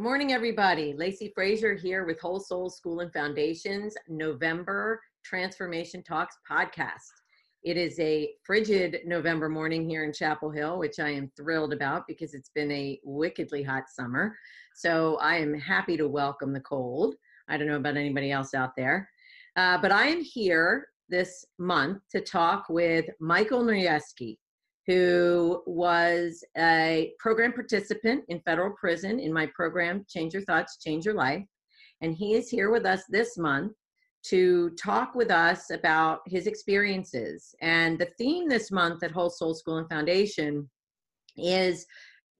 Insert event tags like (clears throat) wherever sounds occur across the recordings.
Good morning, everybody. Lacey Frazier here with Whole Souls School and Foundations November Transformation Talks podcast. It is a frigid November morning here in Chapel Hill, which I am thrilled about because it's been a wickedly hot summer. So I am happy to welcome the cold. I don't know about anybody else out there. Uh, but I am here this month to talk with Michael Nurieski who was a program participant in federal prison in my program, Change Your Thoughts, Change Your Life. And he is here with us this month to talk with us about his experiences. And the theme this month at Whole Soul School and Foundation is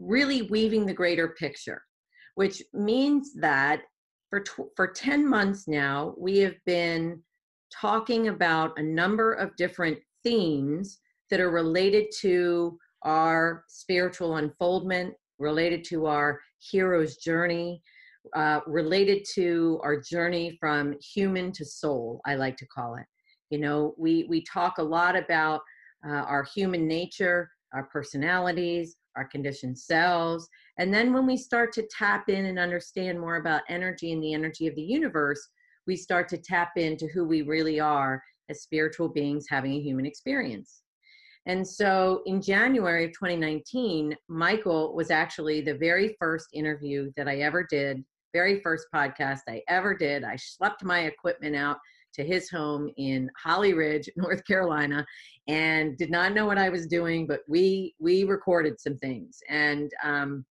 really weaving the greater picture, which means that for, tw- for 10 months now, we have been talking about a number of different themes that are related to our spiritual unfoldment, related to our hero's journey, uh, related to our journey from human to soul, I like to call it. You know, we, we talk a lot about uh, our human nature, our personalities, our conditioned selves. And then when we start to tap in and understand more about energy and the energy of the universe, we start to tap into who we really are as spiritual beings having a human experience. And so in January of 2019, Michael was actually the very first interview that I ever did, very first podcast I ever did. I slept my equipment out to his home in Holly Ridge, (laughs) North Carolina, and did not know what I was doing, but we we recorded some things, and um,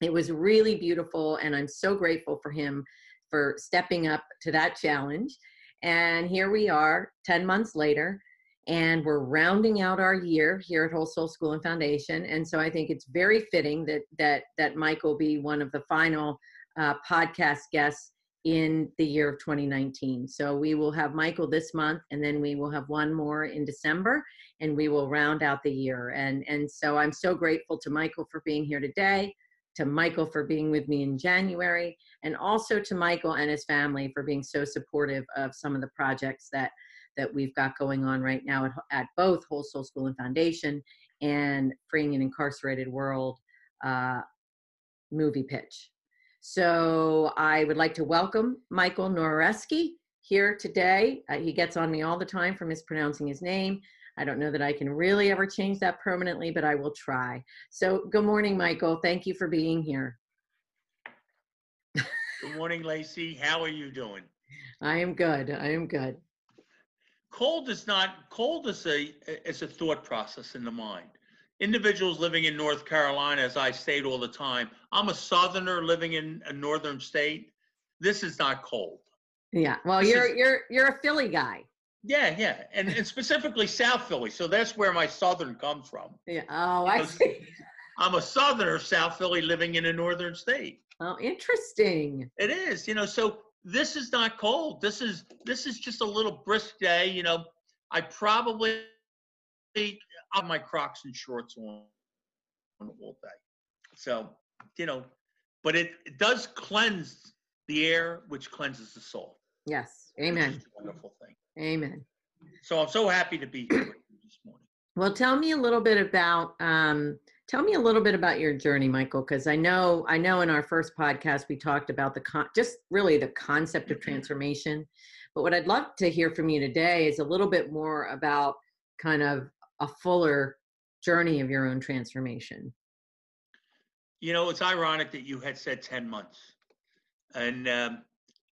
it was really beautiful. And I'm so grateful for him for stepping up to that challenge. And here we are, ten months later, and we're rounding out our year here at Whole Soul School and Foundation. And so I think it's very fitting that that that Mike will be one of the final uh, podcast guests in the year of 2019. So we will have Michael this month, and then we will have one more in December, and we will round out the year. And and so I'm so grateful to Michael for being here today. To Michael for being with me in January, and also to Michael and his family for being so supportive of some of the projects that that we've got going on right now at, at both Whole Soul School and Foundation and Freeing an Incarcerated World uh, movie pitch. So I would like to welcome Michael Noreski here today. Uh, he gets on me all the time for mispronouncing his name. I don't know that I can really ever change that permanently, but I will try. So, good morning, Michael. Thank you for being here. Good morning, Lacey. How are you doing? I am good. I am good cold is not cold is a is a thought process in the mind. Individuals living in north carolina as i state all the time i'm a southerner living in a northern state. This is not cold. Yeah well this you're is, you're you're a philly guy. Yeah yeah and, and specifically south philly so that's where my southern comes from. Yeah oh i see. I'm a southerner south philly living in a northern state. Oh interesting. It is you know so this is not cold. This is this is just a little brisk day. You know, I probably have my Crocs and shorts on, on all day. So you know, but it, it does cleanse the air, which cleanses the soul. Yes, amen. wonderful thing. Amen. So I'm so happy to be here this morning. Well, tell me a little bit about um, Tell me a little bit about your journey, Michael, because I know I know in our first podcast we talked about the con- just really the concept of transformation. But what I'd love to hear from you today is a little bit more about kind of a fuller journey of your own transformation. You know, it's ironic that you had said 10 months. And, um,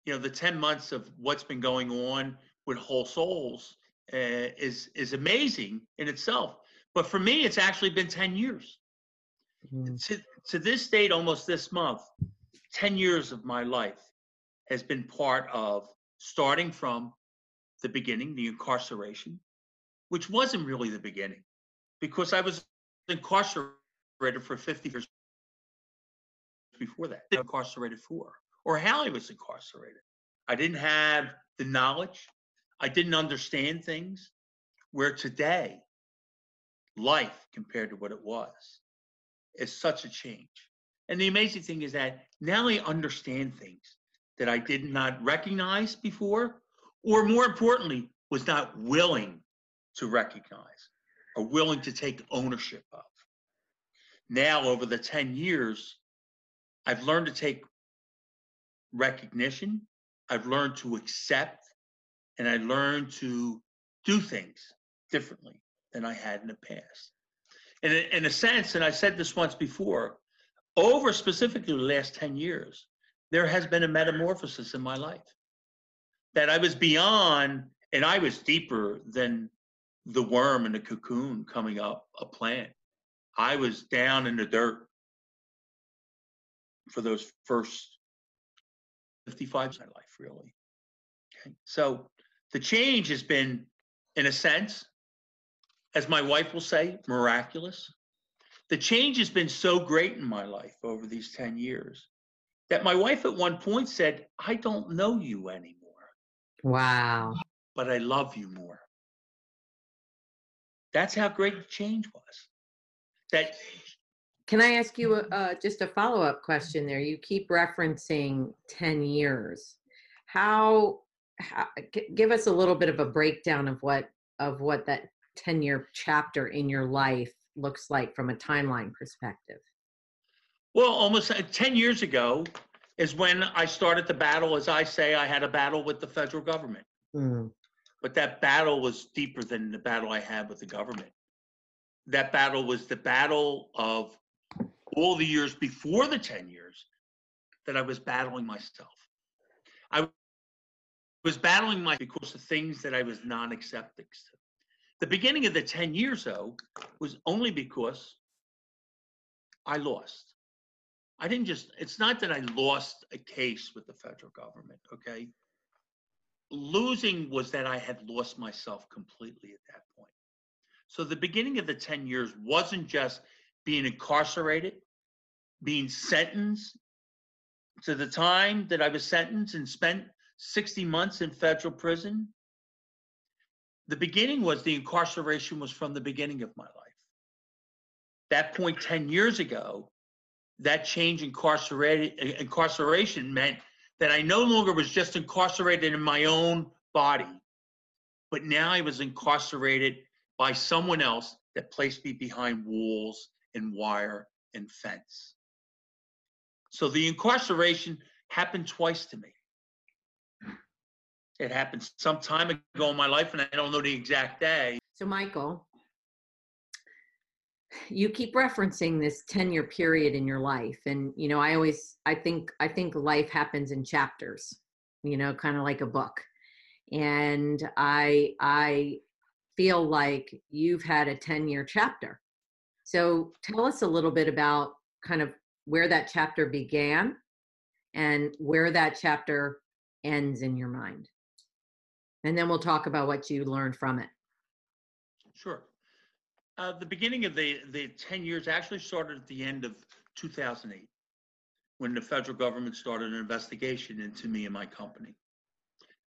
you know, the 10 months of what's been going on with Whole Souls uh, is, is amazing in itself. But for me, it's actually been 10 years. Mm-hmm. To, to this date, almost this month, 10 years of my life has been part of starting from the beginning, the incarceration, which wasn't really the beginning because I was incarcerated for 50 years before that. Incarcerated for, or Hallie was incarcerated. I didn't have the knowledge. I didn't understand things. Where today, life compared to what it was is such a change. And the amazing thing is that now I understand things that I did not recognize before, or more importantly, was not willing to recognize or willing to take ownership of. Now, over the 10 years, I've learned to take recognition. I've learned to accept and I learned to do things differently than I had in the past. And in a sense, and I said this once before, over specifically the last 10 years, there has been a metamorphosis in my life that I was beyond and I was deeper than the worm in the cocoon coming up a plant. I was down in the dirt for those first 55 of my life, really. Okay. So the change has been, in a sense, as my wife will say, miraculous. The change has been so great in my life over these 10 years that my wife at one point said, I don't know you anymore. Wow. But I love you more. That's how great the change was. That can I ask you uh, just a follow up question there? You keep referencing 10 years. How, how, give us a little bit of a breakdown of what of what that 10 year chapter in your life looks like from a timeline perspective. Well, almost uh, 10 years ago is when I started the battle. As I say, I had a battle with the federal government. Mm. But that battle was deeper than the battle I had with the government. That battle was the battle of all the years before the 10 years that I was battling myself. I was battling my because of things that I was non-accepting. The beginning of the 10 years, though, was only because I lost. I didn't just, it's not that I lost a case with the federal government, okay? Losing was that I had lost myself completely at that point. So the beginning of the 10 years wasn't just being incarcerated, being sentenced to the time that I was sentenced and spent 60 months in federal prison. The beginning was the incarceration was from the beginning of my life. That point 10 years ago, that change incarcerated incarceration meant that I no longer was just incarcerated in my own body, but now I was incarcerated by someone else that placed me behind walls and wire and fence. So the incarceration happened twice to me. It happened some time ago in my life, and I don't know the exact day. So, Michael, you keep referencing this 10 year period in your life and you know i always i think i think life happens in chapters you know kind of like a book. And i i feel like you've had a 10 year chapter. So tell us a little bit about kind of where that chapter began and where that chapter ends in your mind and then we'll talk about what you learned from it sure uh, the beginning of the, the 10 years actually started at the end of 2008 when the federal government started an investigation into me and my company.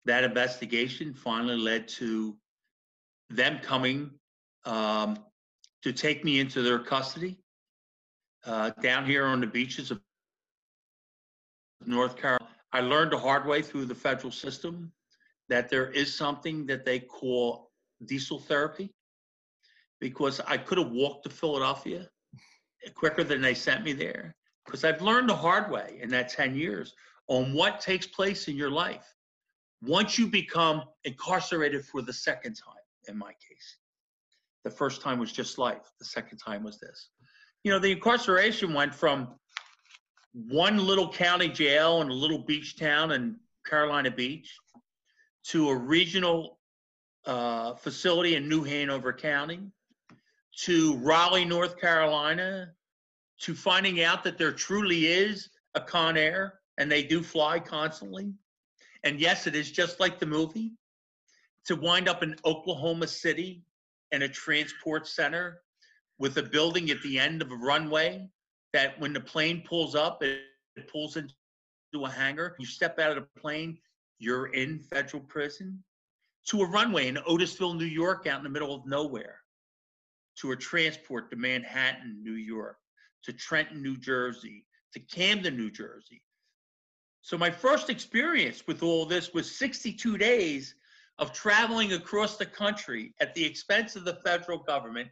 That investigation finally led to them coming um, to take me into their custody uh, down here on the beaches of North Carolina. I learned the hard way through the federal system that there is something that they call diesel therapy because I could have walked to Philadelphia quicker than they sent me there. Because I've learned the hard way in that 10 years on what takes place in your life once you become incarcerated for the second time, in my case. The first time was just life, the second time was this. You know, the incarceration went from one little county jail in a little beach town in Carolina Beach to a regional uh, facility in New Hanover County to Raleigh, North Carolina, to finding out that there truly is a Con Air and they do fly constantly. And yes, it is just like the movie. To wind up in Oklahoma City and a transport center with a building at the end of a runway that when the plane pulls up, it, it pulls into a hangar. You step out of the plane, you're in federal prison. To a runway in Otisville, New York, out in the middle of nowhere to a transport to Manhattan, New York, to Trenton, New Jersey, to Camden, New Jersey. So my first experience with all this was 62 days of traveling across the country at the expense of the federal government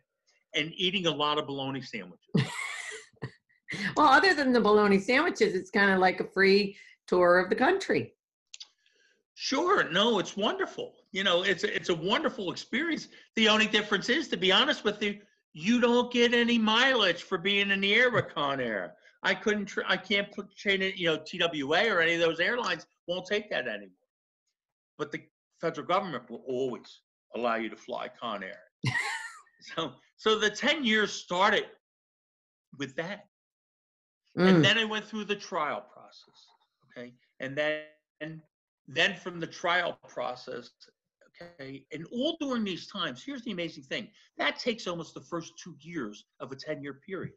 and eating a lot of bologna sandwiches. (laughs) well, other than the bologna sandwiches, it's kind of like a free tour of the country. Sure. No, it's wonderful. You know, it's a, it's a wonderful experience. The only difference is, to be honest with you, you don't get any mileage for being in the air with Con Air. I couldn't, tr- I can't put chain it, you know, TWA or any of those airlines won't take that anymore. But the federal government will always allow you to fly Con Air. (laughs) so, so the 10 years started with that. Mm. And then I went through the trial process. Okay. And then, and then from the trial process, okay, and all during these times, here's the amazing thing that takes almost the first two years of a 10 year period.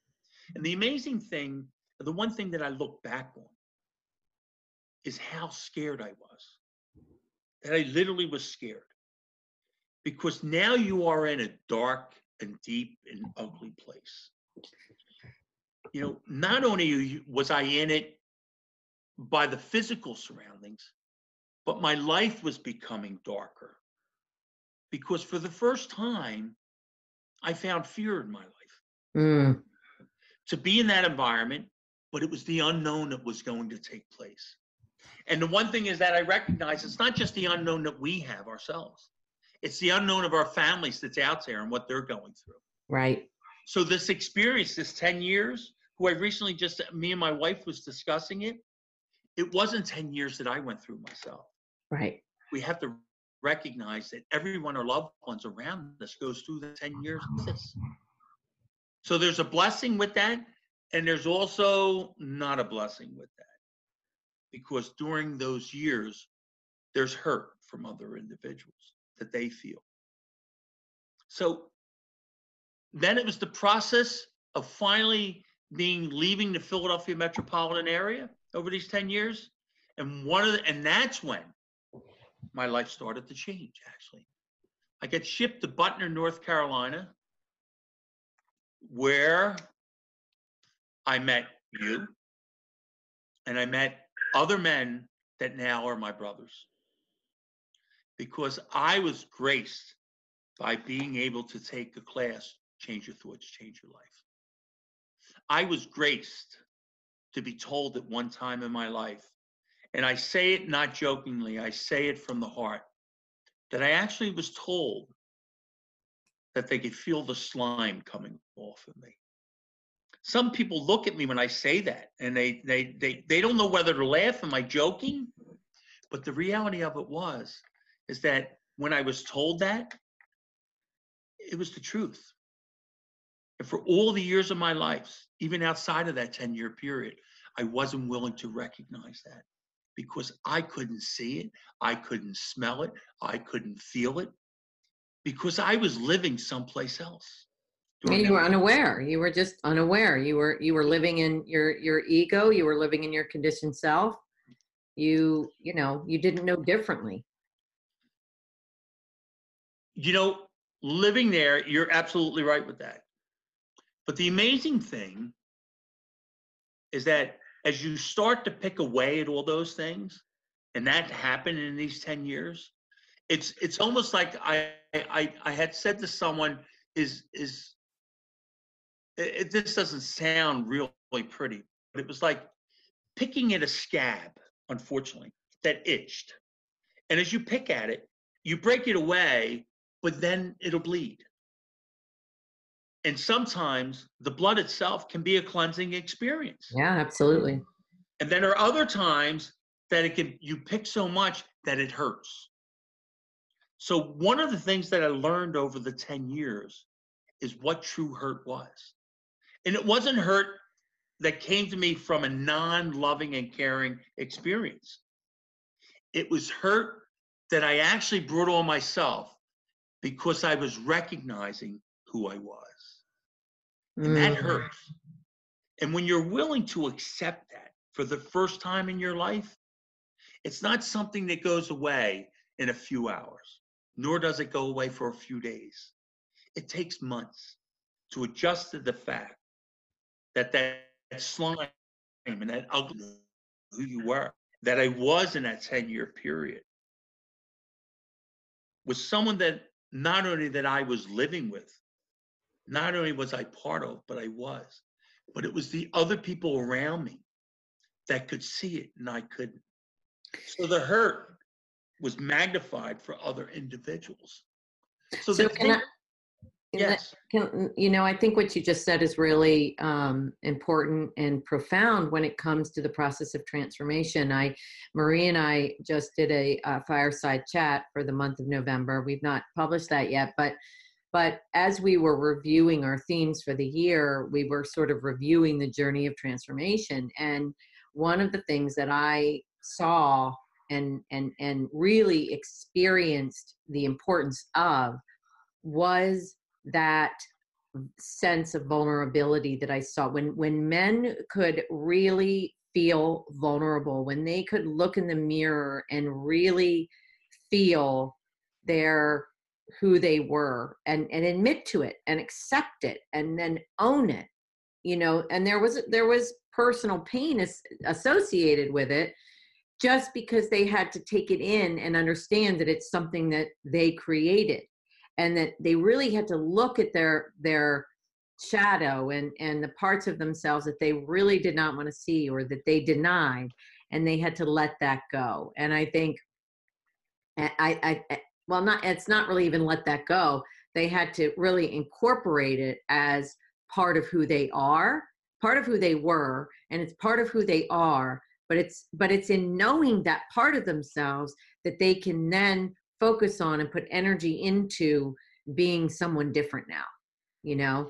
And the amazing thing, the one thing that I look back on is how scared I was. That I literally was scared. Because now you are in a dark and deep and ugly place. You know, not only was I in it by the physical surroundings, but my life was becoming darker. Because for the first time, I found fear in my life Mm. to be in that environment, but it was the unknown that was going to take place. And the one thing is that I recognize it's not just the unknown that we have ourselves, it's the unknown of our families that's out there and what they're going through. Right. So, this experience, this 10 years, who I recently just, me and my wife was discussing it, it wasn't 10 years that I went through myself. Right. We have to recognize that everyone, or loved ones around us, goes through the 10 years of this. So there's a blessing with that, and there's also not a blessing with that. Because during those years, there's hurt from other individuals that they feel. So then it was the process of finally being leaving the Philadelphia metropolitan area over these 10 years. And one of the, and that's when my life started to change actually. I got shipped to Butner, North Carolina, where I met you and I met other men that now are my brothers. Because I was graced by being able to take a class, Change Your Thoughts, Change Your Life. I was graced to be told at one time in my life, and I say it not jokingly, I say it from the heart, that I actually was told that they could feel the slime coming off of me. Some people look at me when I say that and they they they they don't know whether to laugh. Am I joking? But the reality of it was is that when I was told that, it was the truth. And for all the years of my life, even outside of that 10 year period, I wasn't willing to recognize that because I couldn't see it, I couldn't smell it, I couldn't feel it because I was living someplace else. You were unaware. You were just unaware. You were you were living in your your ego. You were living in your conditioned self. You you know you didn't know differently. you know, living there, you're absolutely right with that. But the amazing thing is that as you start to pick away at all those things, and that happened in these 10 years, it's it's almost like I I, I had said to someone is is it, this doesn't sound really pretty, but it was like picking at a scab, unfortunately, that itched. And as you pick at it, you break it away, but then it'll bleed. And sometimes the blood itself can be a cleansing experience. Yeah, absolutely. And then there are other times that it can you pick so much that it hurts. So one of the things that I learned over the 10 years is what true hurt was. And it wasn't hurt that came to me from a non-loving and caring experience. It was hurt that I actually brought on myself because I was recognizing who I was. And that Mm. hurts. And when you're willing to accept that for the first time in your life, it's not something that goes away in a few hours, nor does it go away for a few days. It takes months to adjust to the fact that that slime and that ugly who you were, that I was in that 10 year period, was someone that not only that I was living with, not only was I part of, but I was. But it was the other people around me that could see it and I couldn't. So the hurt was magnified for other individuals. So, So can thing- I- yes, Can, you know, I think what you just said is really um, important and profound when it comes to the process of transformation. I, Marie and I just did a, uh fireside chat for the month of November. We've not published that yet, but but as we were reviewing our themes for the year, we were sort of reviewing the journey of transformation. And one of the things that I saw and and and really experienced the importance of was that sense of vulnerability that I saw when when men could really feel vulnerable when they could look in the mirror and really feel their who they were and and admit to it and accept it and then own it you know and there was there was personal pain as, associated with it just because they had to take it in and understand that it's something that they created and that they really had to look at their their shadow and and the parts of themselves that they really did not want to see or that they denied and they had to let that go. And i think I, I, I well not it's not really even let that go. They had to really incorporate it as part of who they are part of who they were and it's part of who they are but it's but it's in knowing that part of themselves that they can then focus on and put energy into being someone different now you know?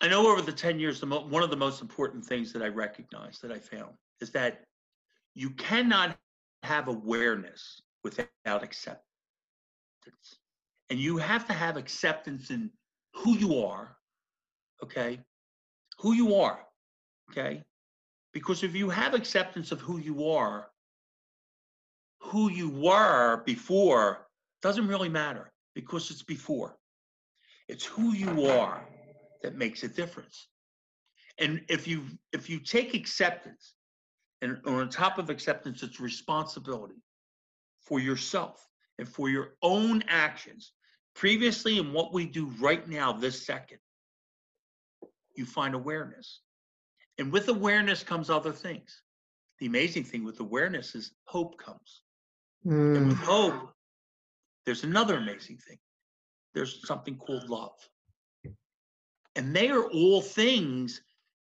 I know over the 10 years, the mo- one of the most important things that I recognize that I found is that you cannot have awareness without acceptance. And you have to have acceptance in who you are, okay? Who you are, okay? Because if you have acceptance of who you are, who you were before doesn't really matter because it's before. It's who you are that makes a difference. And if you if you take acceptance, and on top of acceptance, it's responsibility for yourself and for your own actions, previously and what we do right now, this second, you find awareness. And with awareness comes other things. The amazing thing with awareness is hope comes. And with Mm, hope, there's another amazing thing. There's something called love. And they are all things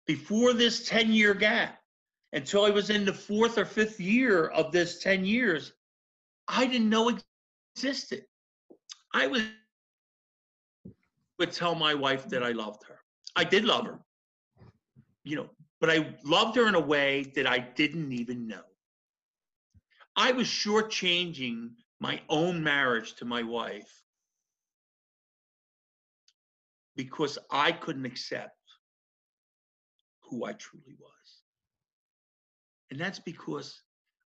before this 10 year gap. Until I was in the fourth or fifth year of this 10 years, I didn't know existed. I was would tell my wife that I loved her. I did love her. You know, but I loved her in a way that I didn't even know. I was shortchanging my own marriage to my wife because I couldn't accept who I truly was. And that's because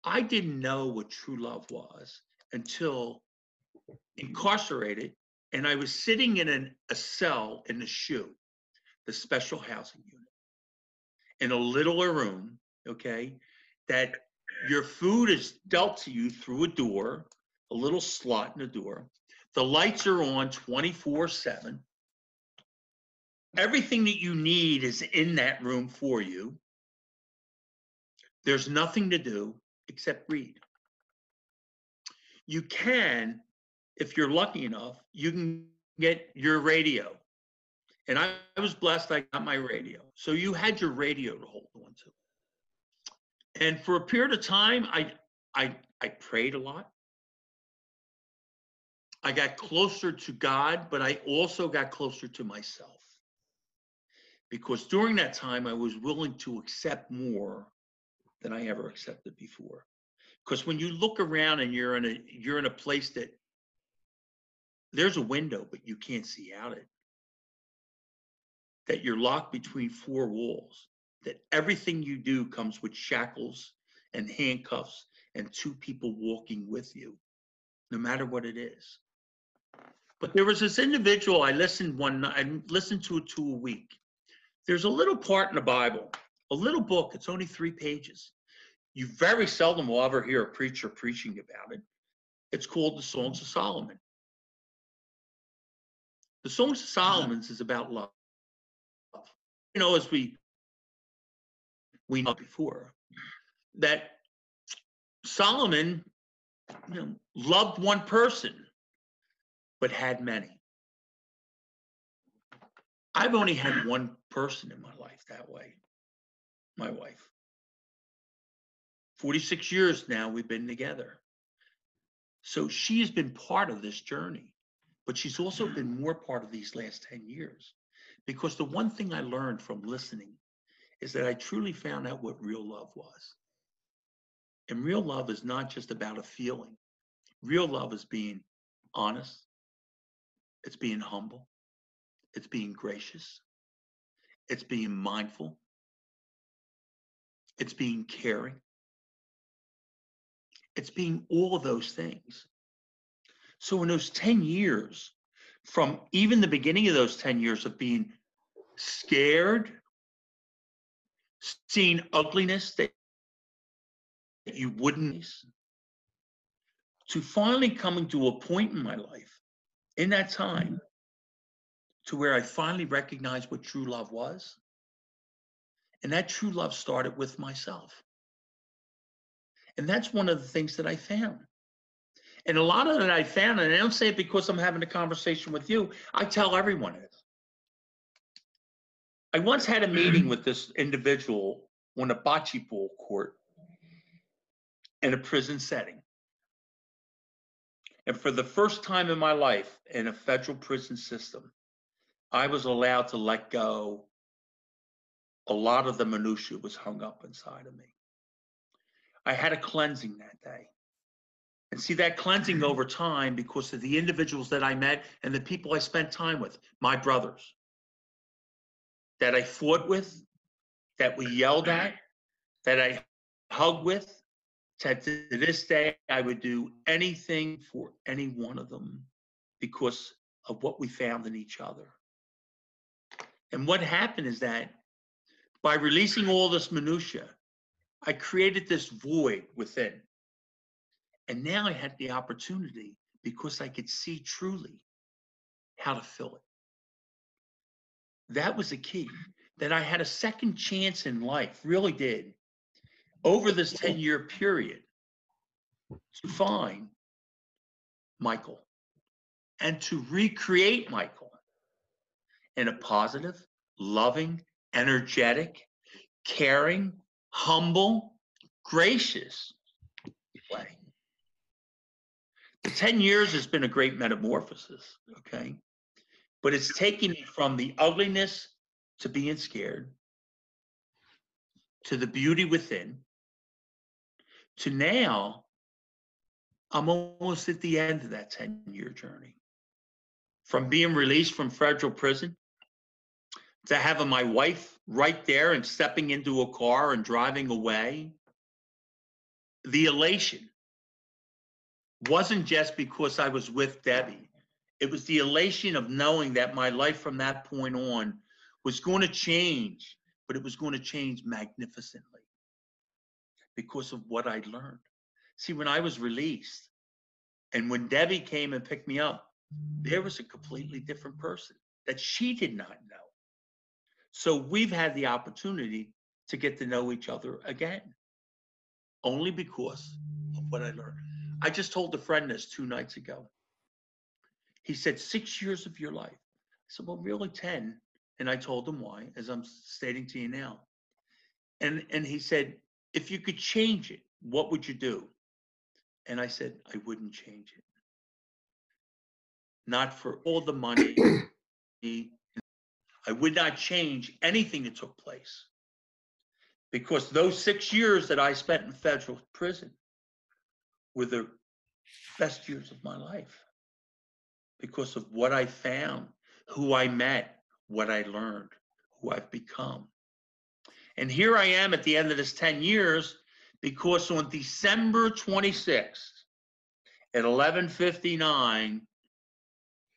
I didn't know what true love was until incarcerated and I was sitting in an, a cell in the SHU, the special housing unit, in a littler room, okay, that your food is dealt to you through a door, a little slot in the door. The lights are on 24 7. Everything that you need is in that room for you. There's nothing to do except read. You can, if you're lucky enough, you can get your radio. And I, I was blessed I got my radio. So you had your radio to hold on to. And for a period of time, I I I prayed a lot. I got closer to God, but I also got closer to myself. Because during that time, I was willing to accept more than I ever accepted before. Because when you look around and you're in a you're in a place that there's a window, but you can't see out it. That you're locked between four walls. That everything you do comes with shackles and handcuffs and two people walking with you, no matter what it is. But there was this individual I listened one I listened to it two a week. There's a little part in the Bible, a little book, it's only three pages. You very seldom will ever hear a preacher preaching about it. It's called the Songs of Solomon. The Songs of uh-huh. Solomon is about love. You know, as we we know before that Solomon you know, loved one person, but had many. I've only had one person in my life that way my wife. 46 years now we've been together. So she has been part of this journey, but she's also been more part of these last 10 years. Because the one thing I learned from listening is that I truly found out what real love was. And real love is not just about a feeling, real love is being honest, it's being humble, it's being gracious, it's being mindful, it's being caring, it's being all those things. So in those 10 years, from even the beginning of those 10 years of being scared, seeing ugliness that you wouldn't, to finally coming to a point in my life in that time to where I finally recognized what true love was. And that true love started with myself. And that's one of the things that I found. And a lot of that I found, and I don't say it because I'm having a conversation with you, I tell everyone it. I once had a meeting (clears throat) with this individual on a bocce ball court in a prison setting. And for the first time in my life in a federal prison system, I was allowed to let go. A lot of the minutiae was hung up inside of me. I had a cleansing that day. And see that cleansing over time because of the individuals that I met and the people I spent time with, my brothers, that I fought with, that we yelled at, that I hugged with. To this day, I would do anything for any one of them because of what we found in each other. And what happened is that by releasing all this minutia, I created this void within. And now I had the opportunity because I could see truly how to fill it. That was the key. That I had a second chance in life, really did, over this 10 year period to find Michael and to recreate Michael in a positive, loving, energetic, caring, humble, gracious way. The 10 years has been a great metamorphosis, okay? But it's taken me from the ugliness to being scared, to the beauty within, to now I'm almost at the end of that 10 year journey. From being released from federal prison to having my wife right there and stepping into a car and driving away, the elation wasn't just because I was with Debbie. It was the elation of knowing that my life from that point on was going to change, but it was going to change magnificently because of what I'd learned. See, when I was released and when Debbie came and picked me up, there was a completely different person that she did not know. So we've had the opportunity to get to know each other again, only because of what I learned. I just told a friend this two nights ago. He said, Six years of your life. I said, Well, really 10. And I told him why, as I'm stating to you now. And, and he said, If you could change it, what would you do? And I said, I wouldn't change it. Not for all the money, (clears throat) I would not change anything that took place because those six years that I spent in federal prison were the best years of my life because of what I found, who I met, what I learned, who I've become. And here I am at the end of this 10 years because on December 26th at 11:59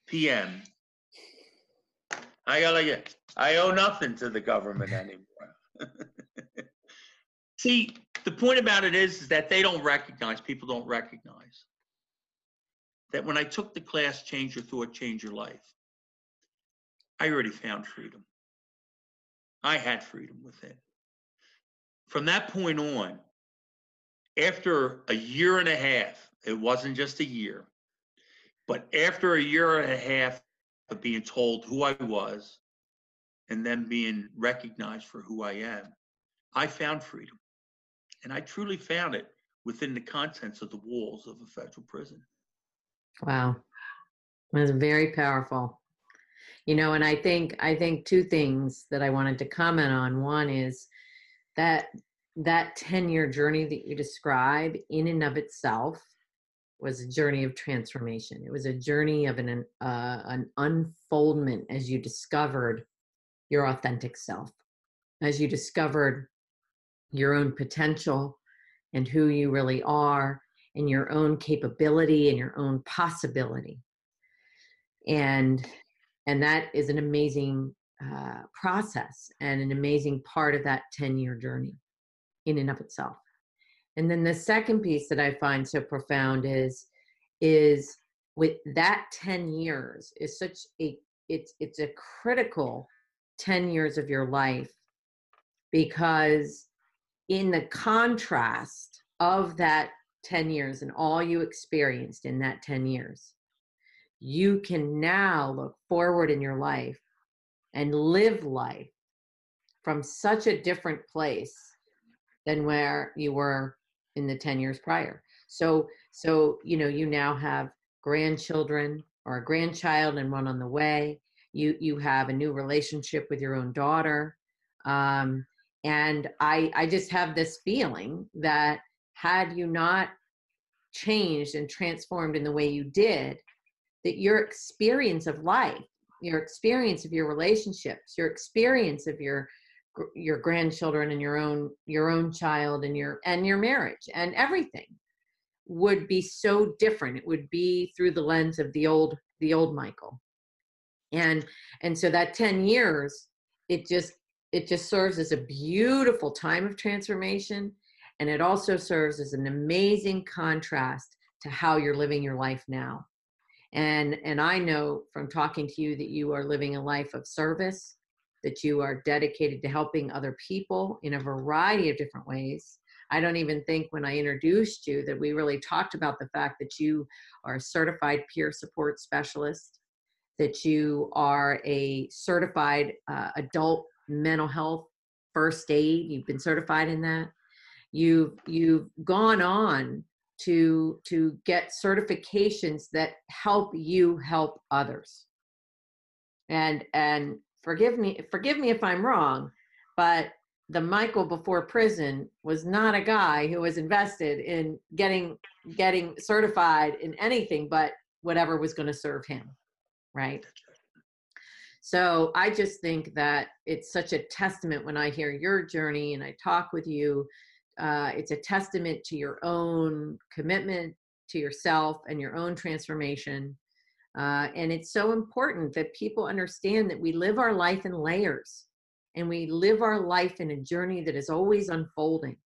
p.m. I gotta get. I owe nothing to the government anymore. (laughs) See, the point about it is, is that they don't recognize. People don't recognize that when I took the class, change your thought, change your life. I already found freedom. I had freedom within. from that point on, after a year and a half, it wasn't just a year, but after a year and a half of being told who I was and then being recognized for who I am, I found freedom. And I truly found it within the contents of the walls of a federal prison. Wow. That's very powerful. You know, and I think I think two things that I wanted to comment on. One is that that 10 year journey that you describe in and of itself was a journey of transformation. It was a journey of an uh, an unfoldment as you discovered your authentic self, as you discovered your own potential and who you really are, and your own capability and your own possibility. And and that is an amazing uh, process and an amazing part of that 10 year journey in and of itself. And then the second piece that I find so profound is is with that 10 years is such a it's it's a critical 10 years of your life because in the contrast of that 10 years and all you experienced in that 10 years you can now look forward in your life and live life from such a different place than where you were in the 10 years prior. So so you know you now have grandchildren or a grandchild and one on the way. You you have a new relationship with your own daughter. Um, and i i just have this feeling that had you not changed and transformed in the way you did that your experience of life your experience of your relationships your experience of your your grandchildren and your own your own child and your and your marriage and everything would be so different. It would be through the lens of the old the old michael. And and so that 10 years it just it just serves as a beautiful time of transformation and it also serves as an amazing contrast to how you're living your life now. And and i know from talking to you that you are living a life of service that you are dedicated to helping other people in a variety of different ways. I don't even think when i introduced you that we really talked about the fact that you are a certified peer support specialist that you are a certified uh, adult mental health first aid. You've been certified in that. You've you've gone on to to get certifications that help you help others. And and forgive me forgive me if i'm wrong but the michael before prison was not a guy who was invested in getting getting certified in anything but whatever was going to serve him right so i just think that it's such a testament when i hear your journey and i talk with you uh, it's a testament to your own commitment to yourself and your own transformation. Uh, and it's so important that people understand that we live our life in layers and we live our life in a journey that is always unfolding.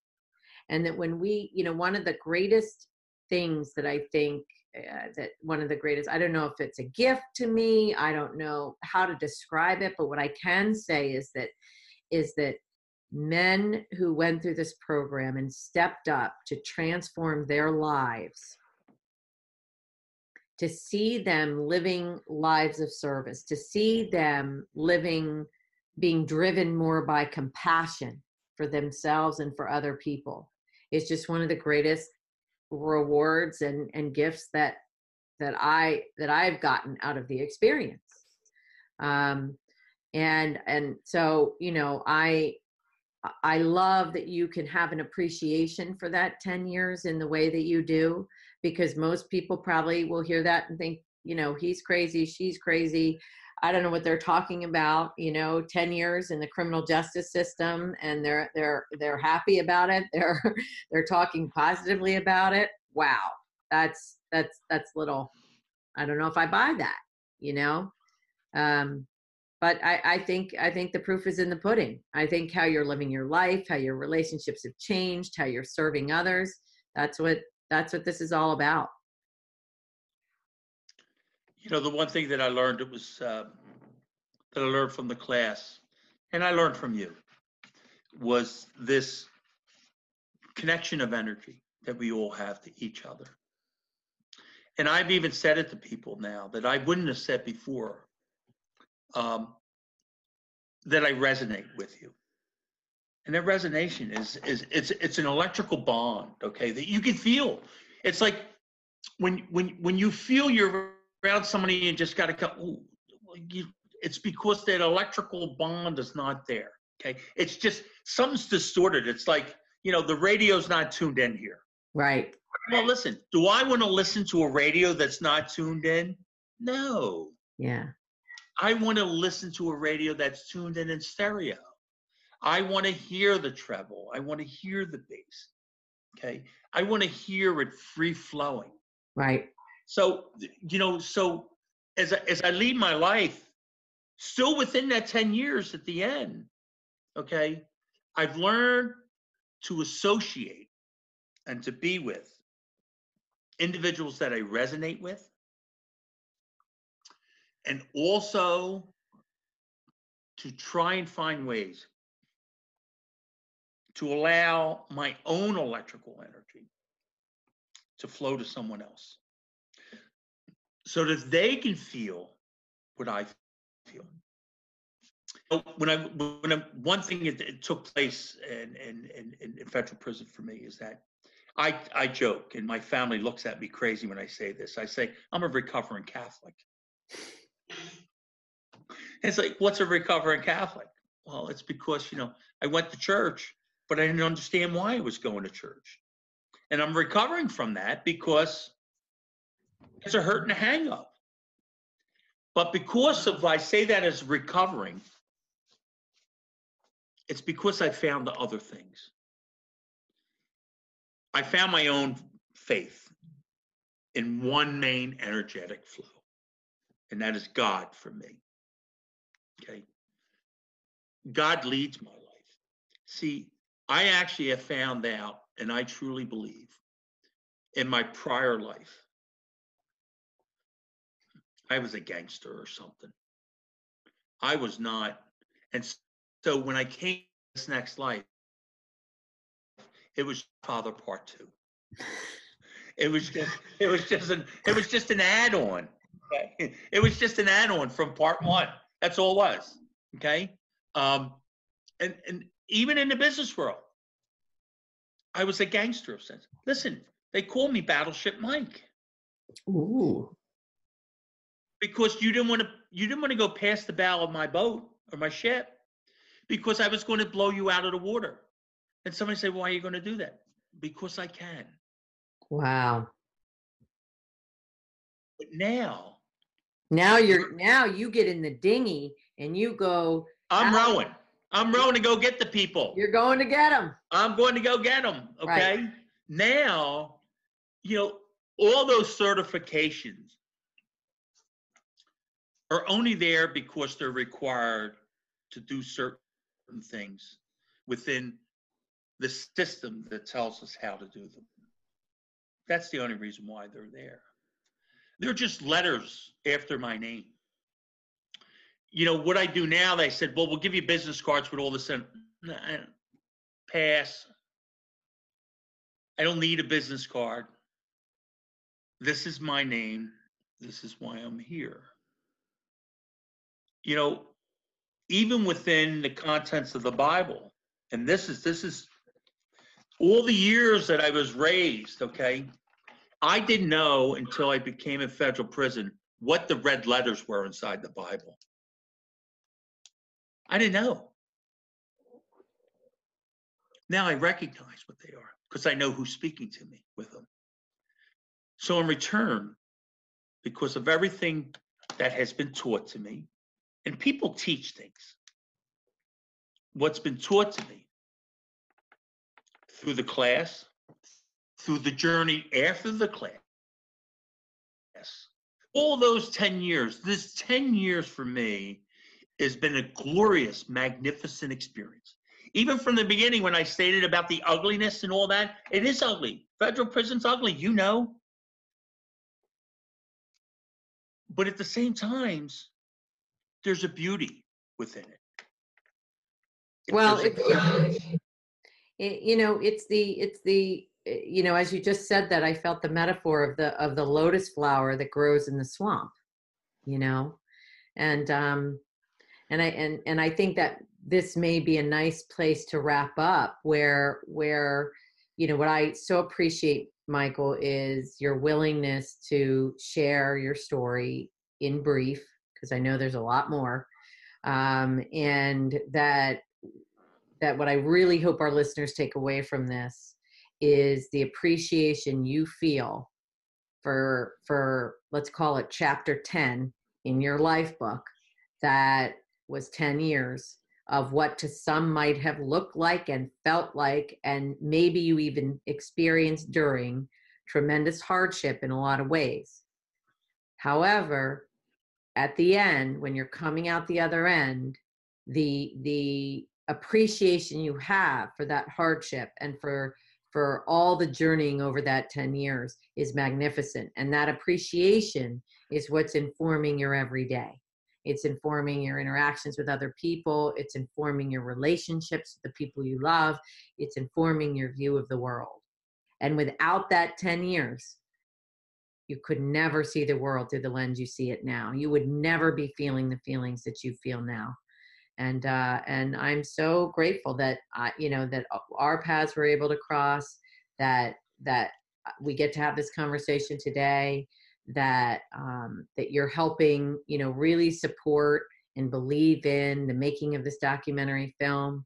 And that when we, you know, one of the greatest things that I think uh, that one of the greatest, I don't know if it's a gift to me, I don't know how to describe it, but what I can say is that, is that men who went through this program and stepped up to transform their lives to see them living lives of service to see them living being driven more by compassion for themselves and for other people. Is just one of the greatest rewards and and gifts that that i that i've gotten out of the experience. Um and and so you know i I love that you can have an appreciation for that 10 years in the way that you do, because most people probably will hear that and think, you know, he's crazy, she's crazy. I don't know what they're talking about, you know, 10 years in the criminal justice system and they're they're they're happy about it. (laughs) They're they're talking positively about it. Wow. That's that's that's little I don't know if I buy that, you know. Um but I, I think I think the proof is in the pudding. I think how you're living your life, how your relationships have changed, how you're serving others. That's what that's what this is all about. You know, the one thing that I learned it was uh, that I learned from the class, and I learned from you, was this connection of energy that we all have to each other. And I've even said it to people now that I wouldn't have said before um, that I resonate with you. And that resonation is is it's it's an electrical bond, okay, that you can feel. It's like when when when you feel you're around somebody and just got to come. You, it's because that electrical bond is not there. Okay, it's just something's distorted. It's like you know the radio's not tuned in here. Right. Well, listen. Do I want to listen to a radio that's not tuned in? No. Yeah. I want to listen to a radio that's tuned in in stereo. I want to hear the treble. I want to hear the bass. Okay. I want to hear it free flowing. Right. So, you know, so as I, as I lead my life, still within that 10 years at the end, okay, I've learned to associate and to be with individuals that I resonate with, and also to try and find ways to allow my own electrical energy to flow to someone else so that they can feel what I feel. When I, when I, one thing that took place in, in, in, in federal prison for me is that I, I joke, and my family looks at me crazy when I say this. I say, I'm a recovering Catholic. It's like, what's a recovering Catholic? Well, it's because, you know, I went to church, but I didn't understand why I was going to church. And I'm recovering from that because it's a hurt and a hang up. But because of, I say that as recovering, it's because I found the other things. I found my own faith in one main energetic flow, and that is God for me. Okay. God leads my life. See, I actually have found out, and I truly believe in my prior life, I was a gangster or something. I was not. And so when I came this next life, it was Father Part Two. It was just it was just an it was just an add-on. Okay? It was just an add-on from part one. That's all it was. Okay. Um, and and even in the business world, I was a gangster of sense. Listen, they call me Battleship Mike. Ooh. Because you didn't want to you didn't want to go past the bow of my boat or my ship because I was going to blow you out of the water. And somebody said, Why are you going to do that? Because I can. Wow. But now Now you're now you get in the dinghy and you go. I'm out. rowing. I'm going to go get the people. You're going to get them. I'm going to go get them. Okay. Right. Now, you know, all those certifications are only there because they're required to do certain things within the system that tells us how to do them. That's the only reason why they're there. They're just letters after my name. You know, what I do now, they said, well, we'll give you business cards with all this in. Pass. I don't need a business card. This is my name. This is why I'm here. You know, even within the contents of the Bible, and this is this is all the years that I was raised, okay? I didn't know until I became in federal prison what the red letters were inside the Bible. I didn't know. Now I recognize what they are because I know who's speaking to me with them. So, in return, because of everything that has been taught to me, and people teach things, what's been taught to me through the class, through the journey after the class, yes, all those 10 years, this 10 years for me has been a glorious, magnificent experience. Even from the beginning, when I stated about the ugliness and all that, it is ugly. Federal prison's ugly, you know. But at the same times, there's a beauty within it. Well, there's if, a- if, (laughs) it, you know it's the it's the you know as you just said that i felt the metaphor of the of the lotus flower that grows in the swamp you know and um and i and and i think that this may be a nice place to wrap up where where you know what i so appreciate michael is your willingness to share your story in brief because i know there's a lot more. Um, and that that what I really hope our listeners take away from this is the appreciation you feel for for let's call it chapter 10 in your life book that was 10 years of what to some might have looked like and felt like and maybe you even experienced during tremendous hardship in a lot of ways. However at the end when you're coming out the other end the the appreciation you have for that hardship and for for all the journeying over that 10 years is magnificent. And that appreciation is what's informing your everyday it's informing your interactions with other people. It's informing your relationships with the people you love. It's informing your view of the world. And without that 10 years you could never see the world through the lens you see it now. You would never be feeling the feelings that you feel now. And uh, and I'm so grateful that I, you know that our paths were able to cross, that that uh, we get to have this conversation today, that um, that you're helping, you know, really support and believe in the making of this documentary film,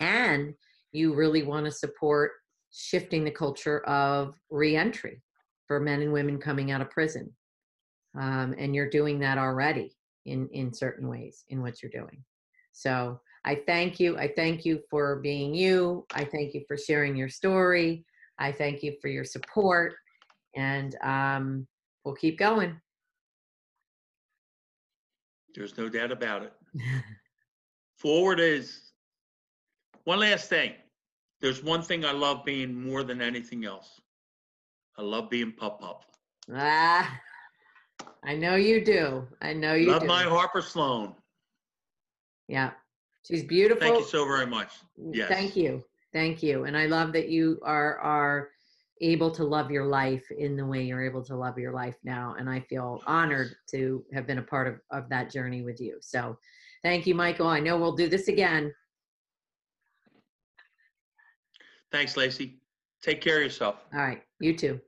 and you really want to support shifting the culture of reentry for men and women coming out of prison, um, and you're doing that already in in certain ways in what you're doing. So I thank you. I thank you for being you. I thank you for sharing your story. I thank you for your support. And um, we'll keep going. There's no doubt about it. (laughs) Forward is one last thing. There's one thing I love being more than anything else. I love being pup pup. Ah, I know you do. I know you do. love do. my Harper Sloan. Yeah. She's beautiful. Thank you so very much. Yes. Thank you. Thank you. And I love that you are are able to love your life in the way you're able to love your life now. And I feel honored to have been a part of, of that journey with you. So thank you, Michael. I know we'll do this again. Thanks, Lacey. Take care of yourself. All right. You too.